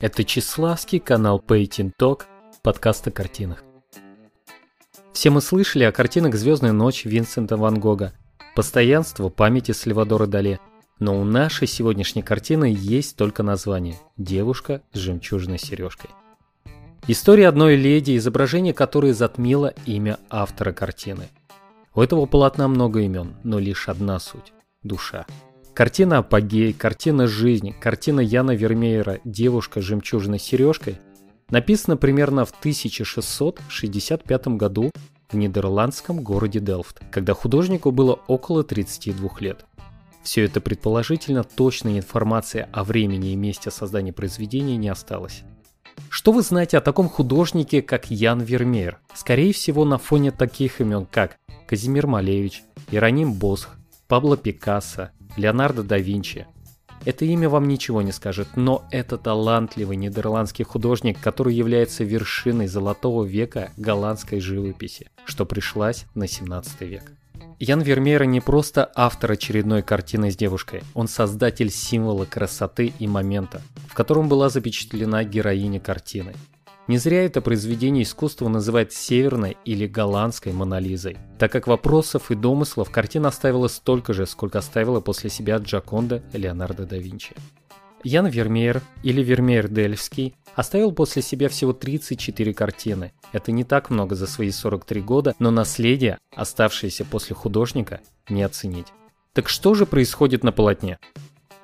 Это Чеславский канал Painting Talk, подкаст о картинах. Все мы слышали о картинах «Звездная ночь» Винсента Ван Гога, «Постоянство» памяти Сальвадора Дали, но у нашей сегодняшней картины есть только название «Девушка с жемчужной сережкой». История одной леди, изображение которой затмило имя автора картины. У этого полотна много имен, но лишь одна суть – душа. Картина «Апогей», картина «Жизнь», картина Яна Вермеера «Девушка с жемчужной сережкой» написана примерно в 1665 году в нидерландском городе Делфт, когда художнику было около 32 лет. Все это предположительно точной информации о времени и месте создания произведения не осталось. Что вы знаете о таком художнике, как Ян Вермеер? Скорее всего, на фоне таких имен, как Казимир Малевич, Ироним Босх, Пабло Пикассо, Леонардо да Винчи. Это имя вам ничего не скажет, но это талантливый нидерландский художник, который является вершиной золотого века голландской живописи, что пришлась на 17 век. Ян Вермеер не просто автор очередной картины с девушкой, он создатель символа красоты и момента, в котором была запечатлена героиня картины. Не зря это произведение искусства называют северной или голландской монолизой, так как вопросов и домыслов картина оставила столько же, сколько оставила после себя Джаконда Леонардо да Винчи. Ян Вермеер или Вермеер Дельфский оставил после себя всего 34 картины. Это не так много за свои 43 года, но наследие, оставшееся после художника, не оценить. Так что же происходит на полотне?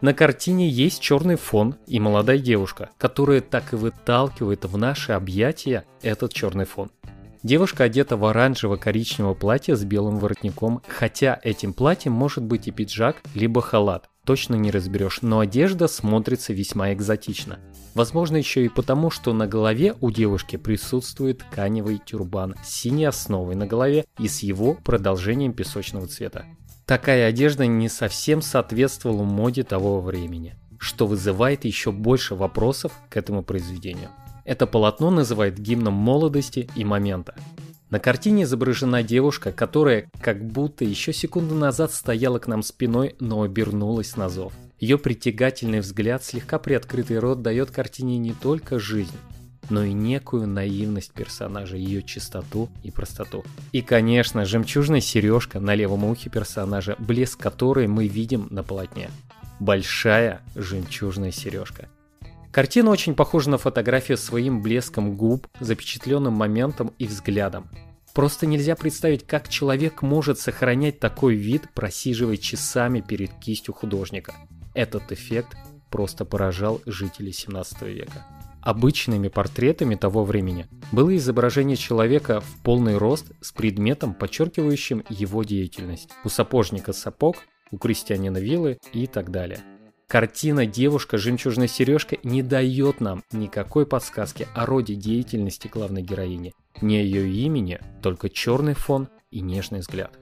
На картине есть черный фон и молодая девушка, которая так и выталкивает в наши объятия этот черный фон. Девушка одета в оранжево-коричневое платье с белым воротником, хотя этим платьем может быть и пиджак, либо халат точно не разберешь, но одежда смотрится весьма экзотично. Возможно еще и потому, что на голове у девушки присутствует тканевый тюрбан с синей основой на голове и с его продолжением песочного цвета. Такая одежда не совсем соответствовала моде того времени, что вызывает еще больше вопросов к этому произведению. Это полотно называют гимном молодости и момента. На картине изображена девушка, которая как будто еще секунду назад стояла к нам спиной, но обернулась на зов. Ее притягательный взгляд, слегка приоткрытый рот дает картине не только жизнь, но и некую наивность персонажа, ее чистоту и простоту. И, конечно, жемчужная сережка на левом ухе персонажа, блеск которой мы видим на полотне. Большая жемчужная сережка. Картина очень похожа на фотографию своим блеском губ, запечатленным моментом и взглядом. Просто нельзя представить, как человек может сохранять такой вид, просиживая часами перед кистью художника. Этот эффект просто поражал жителей 17 века. Обычными портретами того времени было изображение человека в полный рост с предметом, подчеркивающим его деятельность. У сапожника сапог, у крестьянина вилы и так далее. Картина «Девушка с жемчужной сережкой» не дает нам никакой подсказки о роде деятельности главной героини, ни ее имени, только черный фон и нежный взгляд.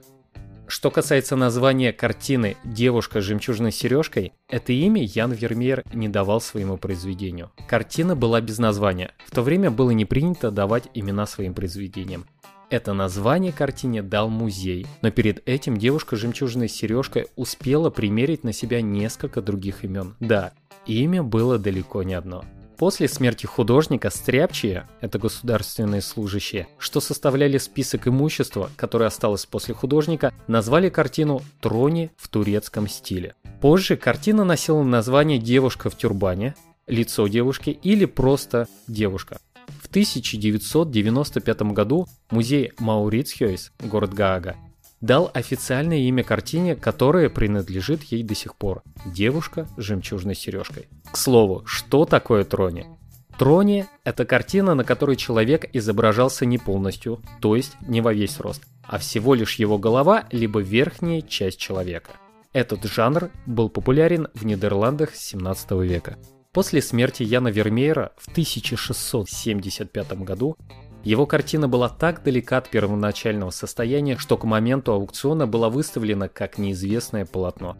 Что касается названия картины «Девушка с жемчужной сережкой», это имя Ян Вермеер не давал своему произведению. Картина была без названия. В то время было не принято давать имена своим произведениям. Это название картине дал музей, но перед этим девушка с жемчужной сережкой успела примерить на себя несколько других имен. Да, имя было далеко не одно. После смерти художника стряпчие, это государственные служащие, что составляли список имущества, которое осталось после художника, назвали картину «Трони в турецком стиле». Позже картина носила название «Девушка в тюрбане», «Лицо девушки» или просто «Девушка». В 1995 году музей Маурицхёйс, город Гаага, дал официальное имя картине, которая принадлежит ей до сих пор – «Девушка с жемчужной сережкой». К слову, что такое Трони? Трони – это картина, на которой человек изображался не полностью, то есть не во весь рост, а всего лишь его голова либо верхняя часть человека. Этот жанр был популярен в Нидерландах с 17 века. После смерти Яна Вермеера в 1675 году его картина была так далека от первоначального состояния, что к моменту аукциона была выставлена как неизвестное полотно.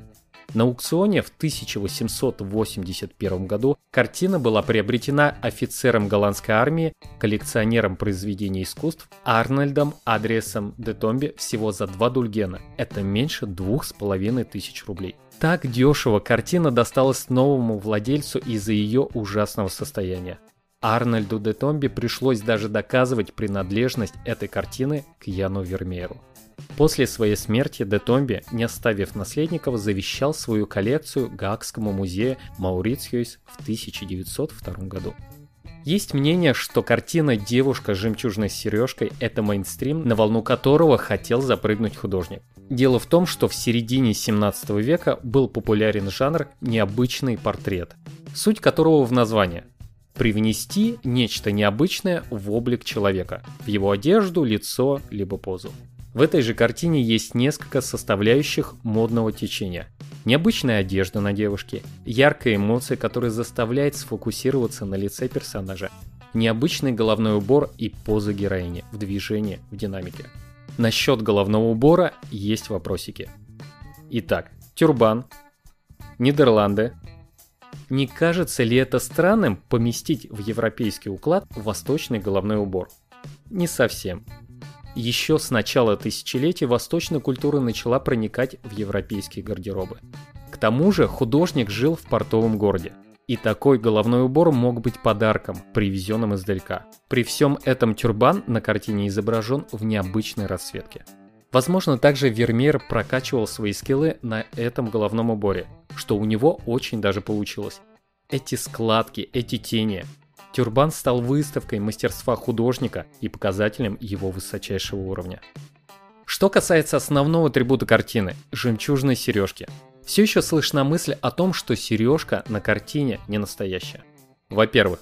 На аукционе в 1881 году картина была приобретена офицером голландской армии, коллекционером произведений искусств Арнольдом Адриесом де Томби всего за 2 дульгена. Это меньше двух с половиной тысяч рублей. Так дешево картина досталась новому владельцу из-за ее ужасного состояния. Арнольду де Томби пришлось даже доказывать принадлежность этой картины к Яну Вермееру. После своей смерти де Томби, не оставив наследников, завещал свою коллекцию Гаагскому музею Маурициус в 1902 году. Есть мнение, что картина «Девушка с жемчужной сережкой» — это мейнстрим, на волну которого хотел запрыгнуть художник. Дело в том, что в середине 17 века был популярен жанр «необычный портрет», суть которого в названии – привнести нечто необычное в облик человека, в его одежду, лицо, либо позу. В этой же картине есть несколько составляющих модного течения. Необычная одежда на девушке, яркая эмоция, которая заставляет сфокусироваться на лице персонажа, необычный головной убор и поза героини в движении, в динамике. Насчет головного убора есть вопросики. Итак, тюрбан, Нидерланды. Не кажется ли это странным поместить в европейский уклад восточный головной убор? Не совсем. Еще с начала тысячелетия восточная культура начала проникать в европейские гардеробы. К тому же художник жил в портовом городе – и такой головной убор мог быть подарком, привезенным издалека. При всем этом тюрбан на картине изображен в необычной расцветке. Возможно, также Вермеер прокачивал свои скиллы на этом головном уборе, что у него очень даже получилось. Эти складки, эти тени. Тюрбан стал выставкой мастерства художника и показателем его высочайшего уровня. Что касается основного атрибута картины – жемчужной сережки – все еще слышна мысль о том, что сережка на картине не настоящая. Во-первых,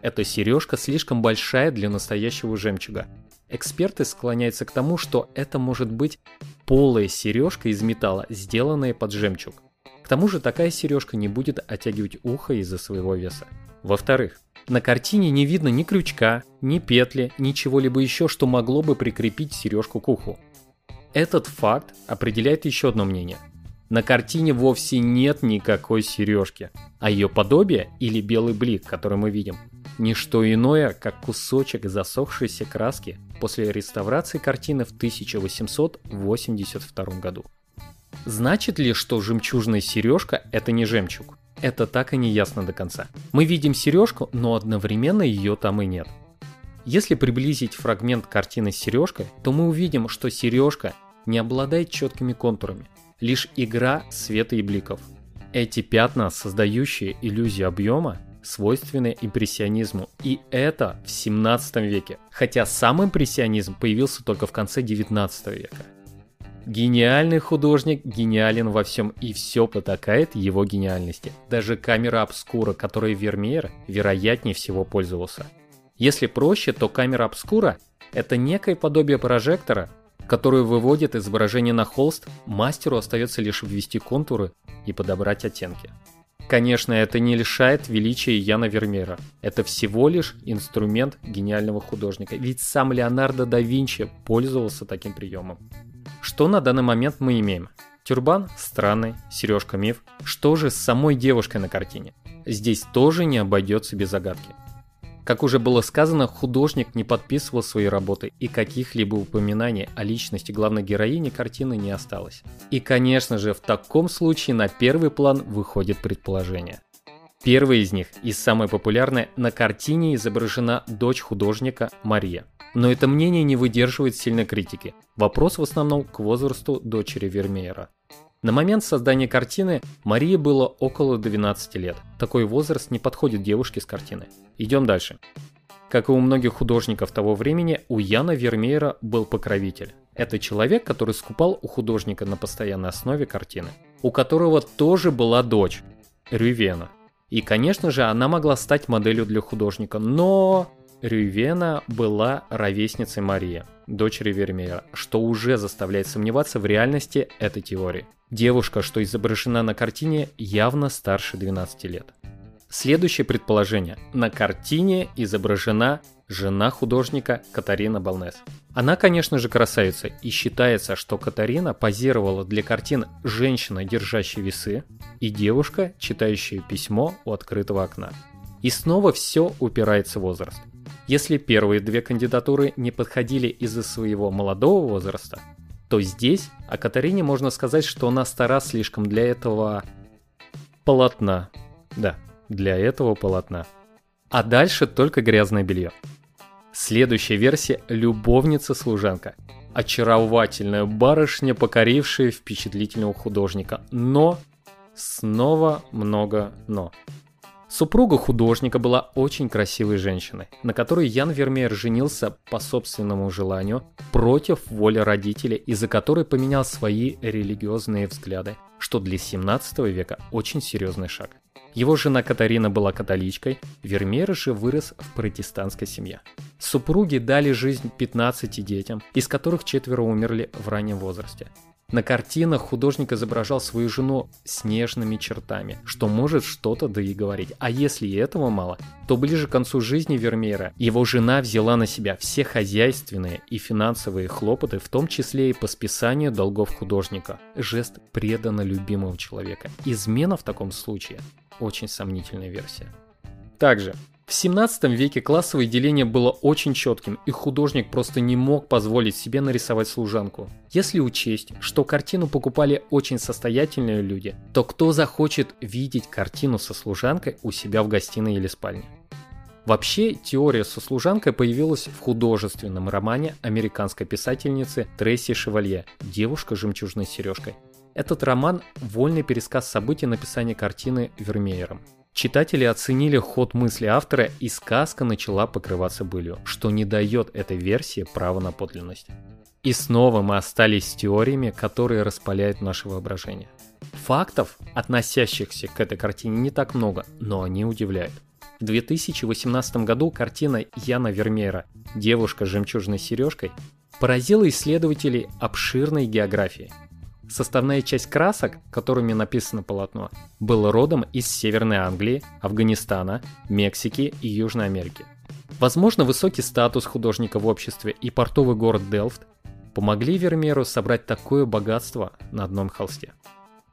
эта сережка слишком большая для настоящего жемчуга. Эксперты склоняются к тому, что это может быть полая сережка из металла, сделанная под жемчуг. К тому же такая сережка не будет оттягивать ухо из-за своего веса. Во-вторых, на картине не видно ни крючка, ни петли, ничего либо еще, что могло бы прикрепить сережку к уху. Этот факт определяет еще одно мнение. На картине вовсе нет никакой сережки, а ее подобие или белый блик, который мы видим, не что иное, как кусочек засохшейся краски после реставрации картины в 1882 году. Значит ли, что жемчужная сережка – это не жемчуг? Это так и не ясно до конца. Мы видим сережку, но одновременно ее там и нет. Если приблизить фрагмент картины с сережкой, то мы увидим, что сережка не обладает четкими контурами – лишь игра света и бликов. Эти пятна, создающие иллюзию объема, свойственны импрессионизму, и это в 17 веке, хотя сам импрессионизм появился только в конце 19 века. Гениальный художник гениален во всем, и все потакает его гениальности. Даже камера обскура, которой Вермеер, вероятнее всего пользовался. Если проще, то камера обскура – это некое подобие прожектора, которую выводит изображение на холст, мастеру остается лишь ввести контуры и подобрать оттенки. Конечно, это не лишает величия Яна Вермеера. Это всего лишь инструмент гениального художника, ведь сам Леонардо да Винчи пользовался таким приемом. Что на данный момент мы имеем? Тюрбан странный, сережка миф. Что же с самой девушкой на картине? Здесь тоже не обойдется без загадки. Как уже было сказано, художник не подписывал свои работы, и каких-либо упоминаний о личности главной героини картины не осталось. И, конечно же, в таком случае на первый план выходит предположение. Первое из них, и самое популярное, на картине изображена дочь художника Мария. Но это мнение не выдерживает сильной критики. Вопрос в основном к возрасту дочери Вермеера. На момент создания картины Марии было около 12 лет. Такой возраст не подходит девушке с картины. Идем дальше. Как и у многих художников того времени, у Яна Вермеера был покровитель. Это человек, который скупал у художника на постоянной основе картины, у которого тоже была дочь, Рювена. И, конечно же, она могла стать моделью для художника, но Рювена была ровесницей Марии, дочери Вермеера, что уже заставляет сомневаться в реальности этой теории. Девушка, что изображена на картине, явно старше 12 лет. Следующее предположение. На картине изображена жена художника Катарина Балнес. Она, конечно же, красавица, и считается, что Катарина позировала для картин «Женщина, держащая весы» и «Девушка, читающая письмо у открытого окна». И снова все упирается в возраст. Если первые две кандидатуры не подходили из-за своего молодого возраста, то здесь о Катарине можно сказать, что она стара слишком для этого полотна. Да, для этого полотна. А дальше только грязное белье. Следующая версия – любовница-служанка. Очаровательная барышня, покорившая впечатлительного художника. Но снова много «но». Супруга художника была очень красивой женщиной, на которой Ян Вермеер женился по собственному желанию против воли родителей, из-за которой поменял свои религиозные взгляды, что для 17 века очень серьезный шаг. Его жена Катарина была католичкой, Вермеер же вырос в протестантской семье. Супруги дали жизнь 15 детям, из которых четверо умерли в раннем возрасте. На картинах художник изображал свою жену с нежными чертами, что может что-то да и говорить. А если и этого мало, то ближе к концу жизни Вермеера его жена взяла на себя все хозяйственные и финансовые хлопоты, в том числе и по списанию долгов художника. Жест преданно любимого человека. Измена в таком случае очень сомнительная версия. Также в 17 веке классовое деление было очень четким, и художник просто не мог позволить себе нарисовать служанку. Если учесть, что картину покупали очень состоятельные люди, то кто захочет видеть картину со служанкой у себя в гостиной или спальне? Вообще, теория со служанкой появилась в художественном романе американской писательницы Трейси Шевалье «Девушка с жемчужной сережкой». Этот роман – вольный пересказ событий написания картины Вермеером. Читатели оценили ход мысли автора, и сказка начала покрываться былью, что не дает этой версии права на подлинность. И снова мы остались с теориями, которые распаляют наше воображение. Фактов, относящихся к этой картине, не так много, но они удивляют. В 2018 году картина Яна Вермеера «Девушка с жемчужной сережкой» поразила исследователей обширной географии – Составная часть красок, которыми написано полотно, была родом из Северной Англии, Афганистана, Мексики и Южной Америки. Возможно, высокий статус художника в обществе и портовый город Делфт помогли Вермееру собрать такое богатство на одном холсте.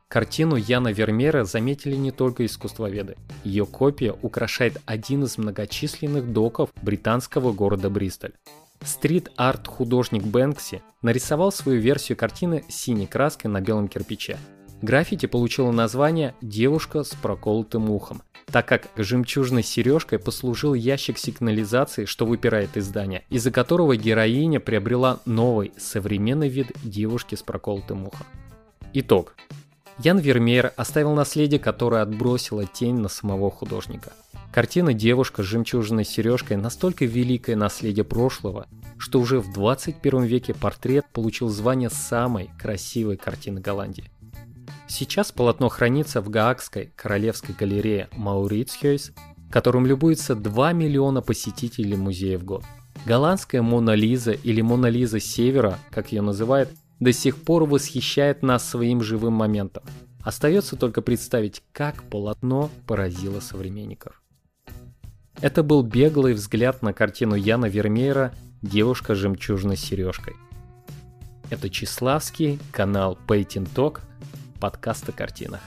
Картину Яна Вермеера заметили не только искусствоведы. Ее копия украшает один из многочисленных доков британского города Бристоль. Стрит-арт художник Бэнкси нарисовал свою версию картины синей краской на белом кирпиче. Граффити получило название «Девушка с проколотым ухом», так как жемчужной сережкой послужил ящик сигнализации, что выпирает из здания, из-за которого героиня приобрела новый современный вид девушки с проколотым ухом. Итог. Ян Вермеер оставил наследие, которое отбросило тень на самого художника – Картина «Девушка с жемчужной сережкой» настолько великое наследие прошлого, что уже в 21 веке портрет получил звание самой красивой картины Голландии. Сейчас полотно хранится в Гаагской королевской галерее Маурицхёйс, которым любуется 2 миллиона посетителей музея в год. Голландская Мона Лиза или Мона Лиза Севера, как ее называют, до сих пор восхищает нас своим живым моментом. Остается только представить, как полотно поразило современников. Это был беглый взгляд на картину Яна Вермеера «Девушка с жемчужной сережкой». Это Числавский, канал Painting Talk, подкаст о картинах.